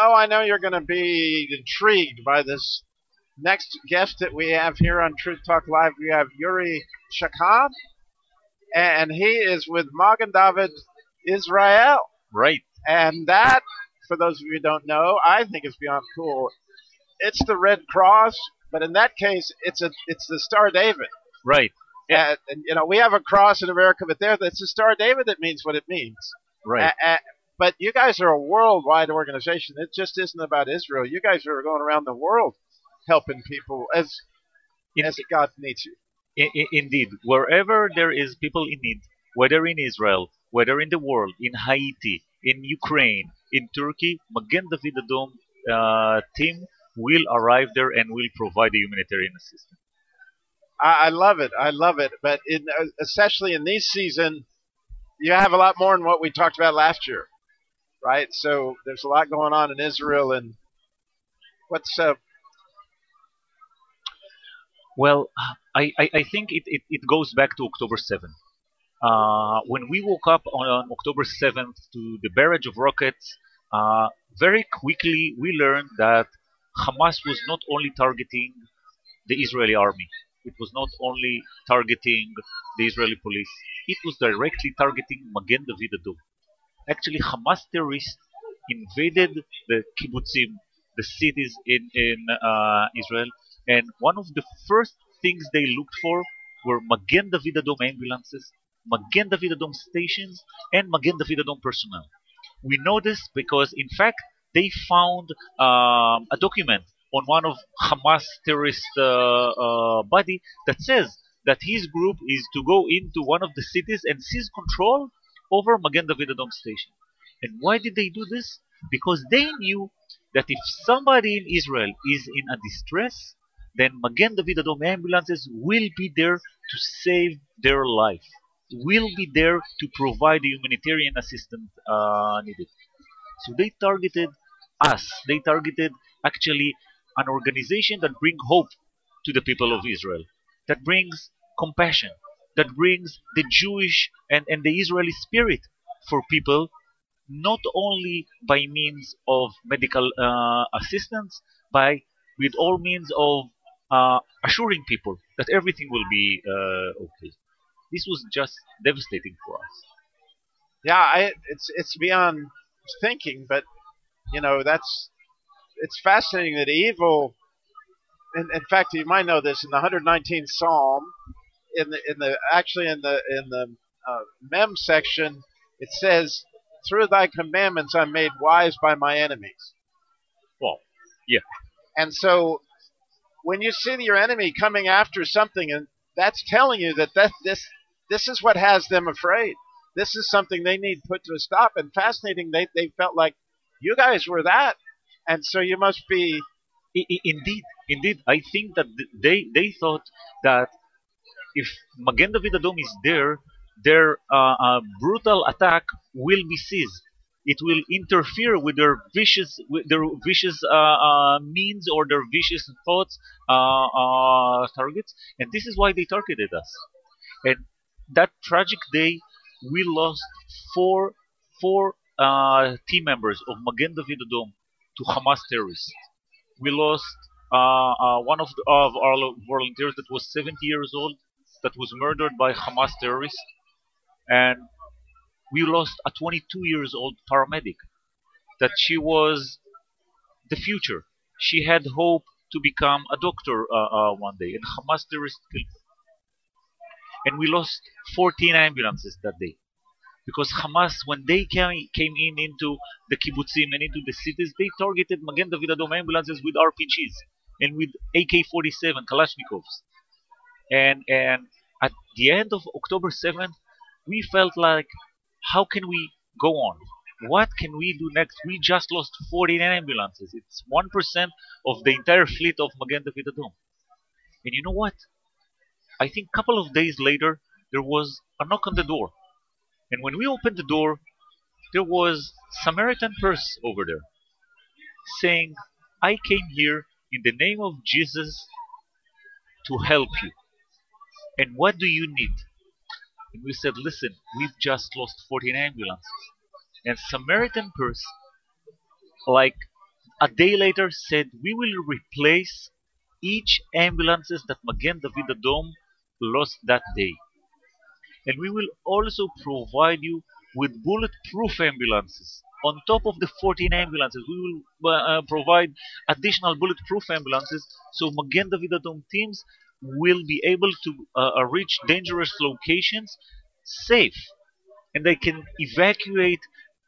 Oh, I know you're going to be intrigued by this next guest that we have here on Truth Talk Live. We have Yuri Shakhan, and he is with Magen David Israel. Right. And that, for those of you who don't know, I think is beyond cool. It's the Red Cross, but in that case, it's a it's the Star David. Right. Yeah. And, and, you know, we have a cross in America, but there, it's the Star David that means what it means. Right. A- a- but you guys are a worldwide organization. It just isn't about Israel. You guys are going around the world helping people as In- as God needs you. I- I- indeed, wherever there is people in need, whether in Israel, whether in the world, in Haiti, in Ukraine, in Turkey, Magen David Adom uh, team will arrive there and will provide the humanitarian assistance. I, I love it. I love it. But in uh, especially in this season, you have a lot more than what we talked about last year, right? So there's a lot going on in Israel, and what's uh, Well, I, I, I think it, it, it goes back to October 7th. Uh, when we woke up on, on October 7th to the barrage of rockets, uh, very quickly we learned that Hamas was not only targeting the Israeli army, it was not only targeting the Israeli police, it was directly targeting Magen David Adom. Actually, Hamas terrorists invaded the kibbutzim, the cities in, in uh, Israel, and one of the first things they looked for were Magen David Adom ambulances, Magen David Adom stations, and Magen David Adom personnel. We know this because, in fact, they found um, a document on one of Hamas terrorist uh, uh, body that says that his group is to go into one of the cities and seize control over Magen David Adom station. And why did they do this? Because they knew that if somebody in Israel is in a distress, then Magen David Adom ambulances will be there to save their life, will be there to provide the humanitarian assistance uh, needed. So they targeted us. They targeted actually an organization that brings hope to the people of Israel, that brings compassion, that brings the Jewish and, and the Israeli spirit for people, not only by means of medical uh, assistance, by with all means of uh, assuring people that everything will be uh, okay. This was just devastating for us. yeah, I, it's it's beyond thinking, but you know that's it's fascinating that evil. In, in fact, you might know this in the 119th Psalm, in the in the actually in the in the uh, mem section, it says, "Through Thy commandments I'm made wise by my enemies." Well, yeah. And so, when you see your enemy coming after something, and that's telling you that, that this this is what has them afraid. This is something they need put to a stop. And fascinating, they they felt like you guys were that, and so you must be. I- I- indeed, indeed, I think that they they thought that if Magen David Adom is there, their uh, uh, brutal attack will be seized. It will interfere with their vicious, with their vicious uh, uh, means or their vicious thoughts, uh, uh, targets, and this is why they targeted us. And that tragic day, we lost four four team members of Magen David Adom to Hamas terrorists. We lost one of, the, of our volunteers that was 70 years old that was murdered by Hamas terrorists, and we lost a 22 years old paramedic that she was the future. She had hope to become a doctor uh, uh, one day, and Hamas terrorists killed. And we lost 14 ambulances that day because Hamas, when they came, came in into the kibbutzim and into the cities, they targeted Magen David Adom ambulances with RPGs and with AK-47 Kalashnikovs. And and at the end of October 7th, we felt like, how can we go on? What can we do next? We just lost 14 ambulances. It's 1% of the entire fleet of Magen David. And you know what? I think a couple of days later, there was a knock on the door. And when we opened the door, there was Samaritan Purse over there saying, I came here in the name of Jesus to help you. And what do you need? And we said, listen, we've just lost 14 ambulances. And Samaritan Purse, like a day later said we will replace each ambulances that Magen David Adom lost that day. And we will also provide you with bulletproof ambulances. On top of the 14 ambulances, we will uh, provide additional bulletproof ambulances so Magen David Adom teams will be able to uh, uh, reach dangerous locations safe and they can evacuate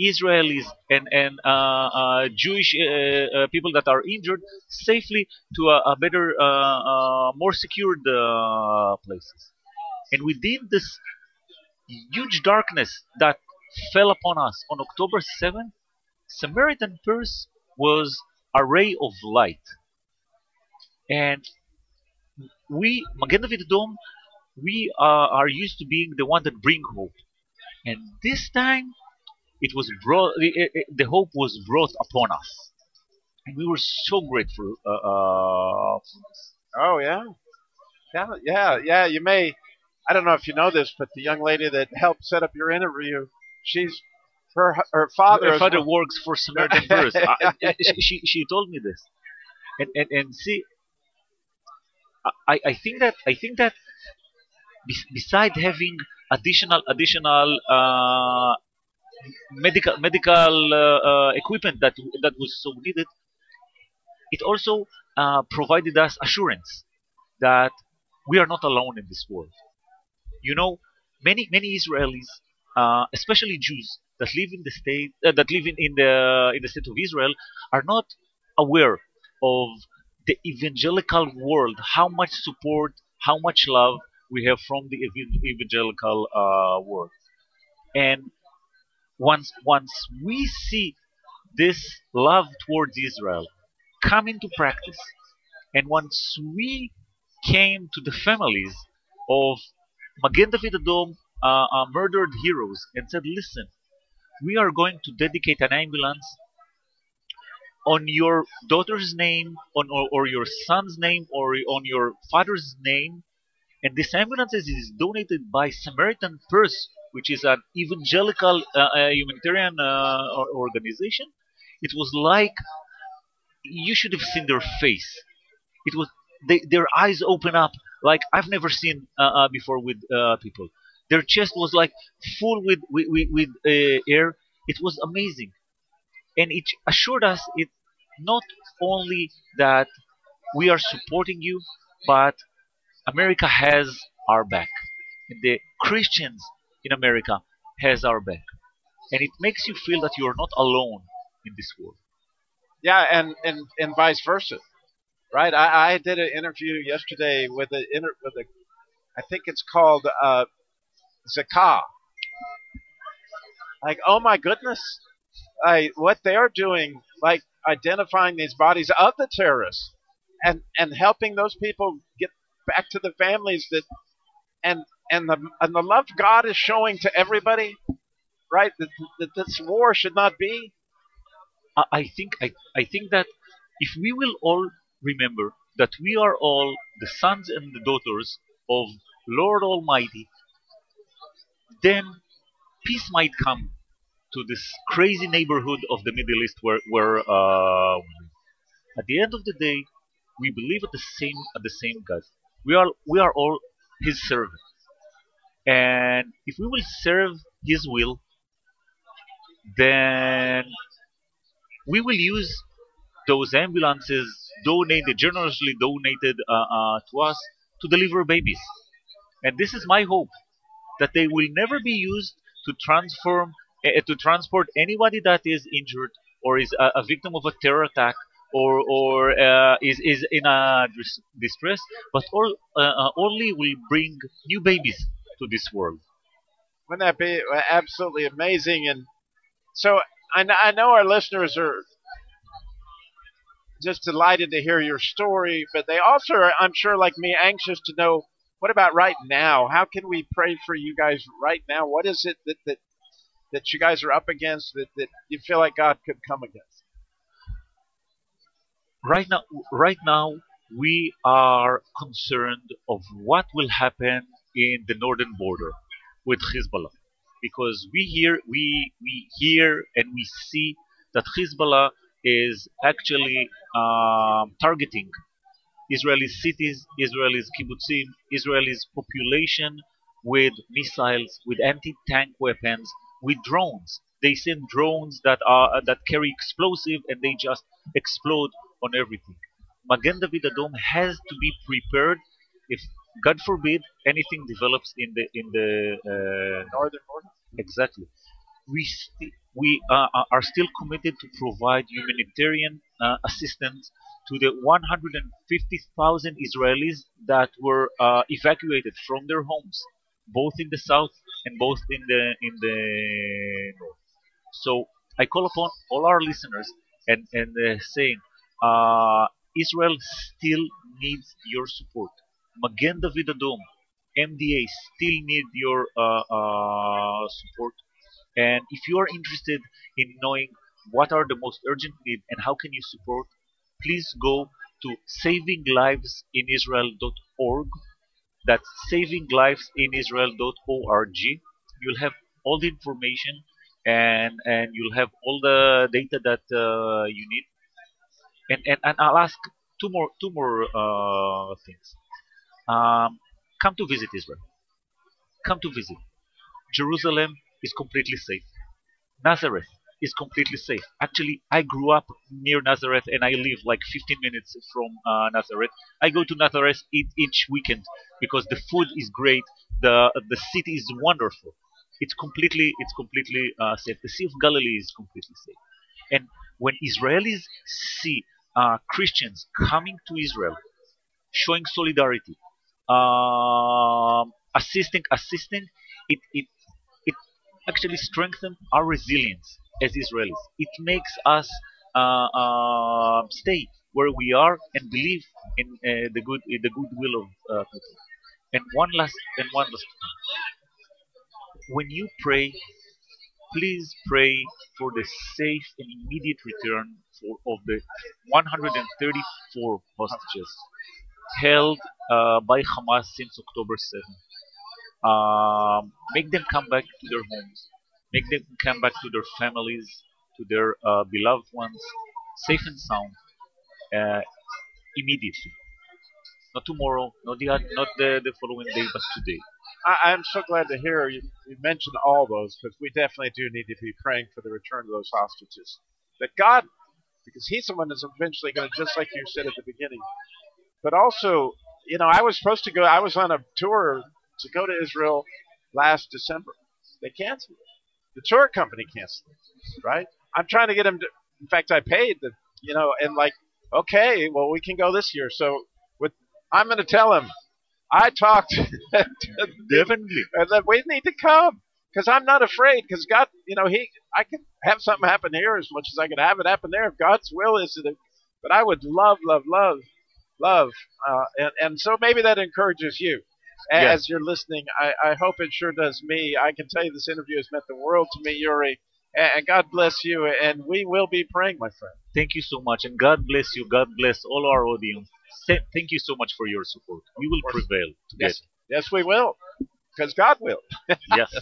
Israelis and, and uh, uh, Jewish uh, uh, people that are injured safely to a, a better, more secured places. And within this huge darkness that fell upon us on October 7th, Samaritan Purse was a ray of light. And we, Magen David Adom, we are used to being the one that bring hope. And this time, it was brought, it, it, the hope was brought upon us. And we were so grateful uh, uh, Oh, yeah. Yeah, yeah, yeah. You may, I don't know if you know this, but the young lady that helped set up your interview, she's her her father. Her father works for Samaritan Purse. she, she, she told me this, and and, and see, I, I think that I think that beside having additional additional uh, medical medical uh, uh, equipment that that was so needed, it also uh, provided us assurance that we are not alone in this world. You know, many many Israelis, uh, especially Jews that live in the state uh, that live in, in the in the state of Israel, are not aware of the evangelical world, how much support, how much love we have from the evangelical uh, world. And once once we see this love towards Israel come into practice, and once we came to the families of Magen David Adom uh, uh, murdered heroes and said, listen, we are going to dedicate an ambulance on your daughter's name, on or, or your son's name, or on your father's name, and this ambulance is donated by Samaritan Purse, which is an evangelical uh, uh, humanitarian uh, organization. It was like you should have seen their face. It was they, their eyes open up like I've never seen uh, uh, before with uh, people. Their chest was like full with with, with, with air. It was amazing, and it assured us it not only that we are supporting you, but America has our back. And the Christians in America has our back. And it makes you feel that you are not alone in this world. Yeah, and, and, and vice versa. Right? I, I did an interview yesterday with a, with a I think it's called uh, ZAKA. Like, oh my goodness. What they are doing, like identifying these bodies of the terrorists and, and helping those people get back to the families that and and the and the love God is showing to everybody, right? That, that this war should not be. I think I, I think that if we will all remember that we are all the sons and the daughters of Lord Almighty, then peace might come to this crazy neighborhood of the Middle East where, where uh, at the end of the day, we believe at the same at the same God. We are we are all His servants. And if we will serve His will, then we will use those ambulances donated, generously donated uh, uh, to us to deliver babies. And this is my hope that they will never be used to transform to transport anybody that is injured or is a, a victim of a terror attack or or uh, is is in a distress, but all, uh, uh, only will bring new babies to this world. Wouldn't that be absolutely amazing? And so I, I know our listeners are just delighted to hear your story, but they also are, I'm sure, like me, anxious to know what about right now? How can we pray for you guys right now? What is it that that, that you guys are up against that, that you feel like God could come against? Right now, right now, we are concerned of what will happen in the northern border with Hezbollah, because we hear we we hear and we see that Hezbollah is actually um, targeting Israeli cities, Israeli kibbutzim, Israel's population with missiles, with anti-tank weapons, with drones. They send drones that are that carry explosive and they just explode on everything. Magen David Adom has to be prepared if God forbid anything develops in the in the uh, Northern border. exactly. We we uh, are still committed to provide humanitarian uh, assistance to the 150,000 Israelis that were uh, evacuated from their homes, both in the south and both in the in the north. So I call upon all our listeners and and uh, saying, uh, Israel still needs your support. Magen David Adom, MDA still need your uh, uh, support. And if you are interested in knowing what are the most urgent needs and how can you support, please go to savinglivesinisrael.org. That's savinglivesinisrael.org. You'll have all the information and and you'll have all the data that uh, you need. And, and and I'll ask two more two more uh, things. Um, come to visit Israel. Come to visit. Jerusalem is completely safe. Nazareth is completely safe. Actually, I grew up near Nazareth and I live like 15 minutes from uh, Nazareth. I go to Nazareth each, weekend because the food is great. The the city is wonderful. It's completely it's completely uh, safe. The Sea of Galilee is completely safe. And when Israelis see uh, Christians coming to Israel, showing solidarity, um, assisting, assisting, it, it, it actually strengthens our resilience as Israelis. It makes us uh, uh, stay where we are and believe in uh, the good, in the goodwill of uh, people. And one last, and one last. When you pray, please pray for the safe and immediate return for, of the 134 hostages held uh, by Hamas since October 7. Um, make them come back to their homes. Make them come back to their families, to their uh, beloved ones, safe and sound, uh, immediately. Not tomorrow, not the not the, the following day, but today. I, I'm so glad to hear you, you mentioned all those because we definitely do need to be praying for the return of those hostages. That God, because He's the one that's eventually going to, just like you said at the beginning. But also, you know, I was supposed to go. I was on a tour to go to Israel last December. They canceled it. The tour company canceled it. Right? I'm trying to get him to. In fact, I paid the. You know, and like, okay, well, we can go this year. So with, I'm going to tell him. I talked to Definitely. and that we need to come because I'm not afraid because God, you know, He, I can have something happen here as much as I could have it happen there if God's will is it. But I would love, love, love, love, uh, and and so maybe that encourages you as you're listening. I I hope it sure does me. I can tell you this interview has meant the world to me, Yuri, and, and God bless you. And we will be praying, my friend. Thank you so much, and God bless you. God bless all our audience. Thank you so much for your support. We will prevail together. Yes, yes, we will, because God will. Yes.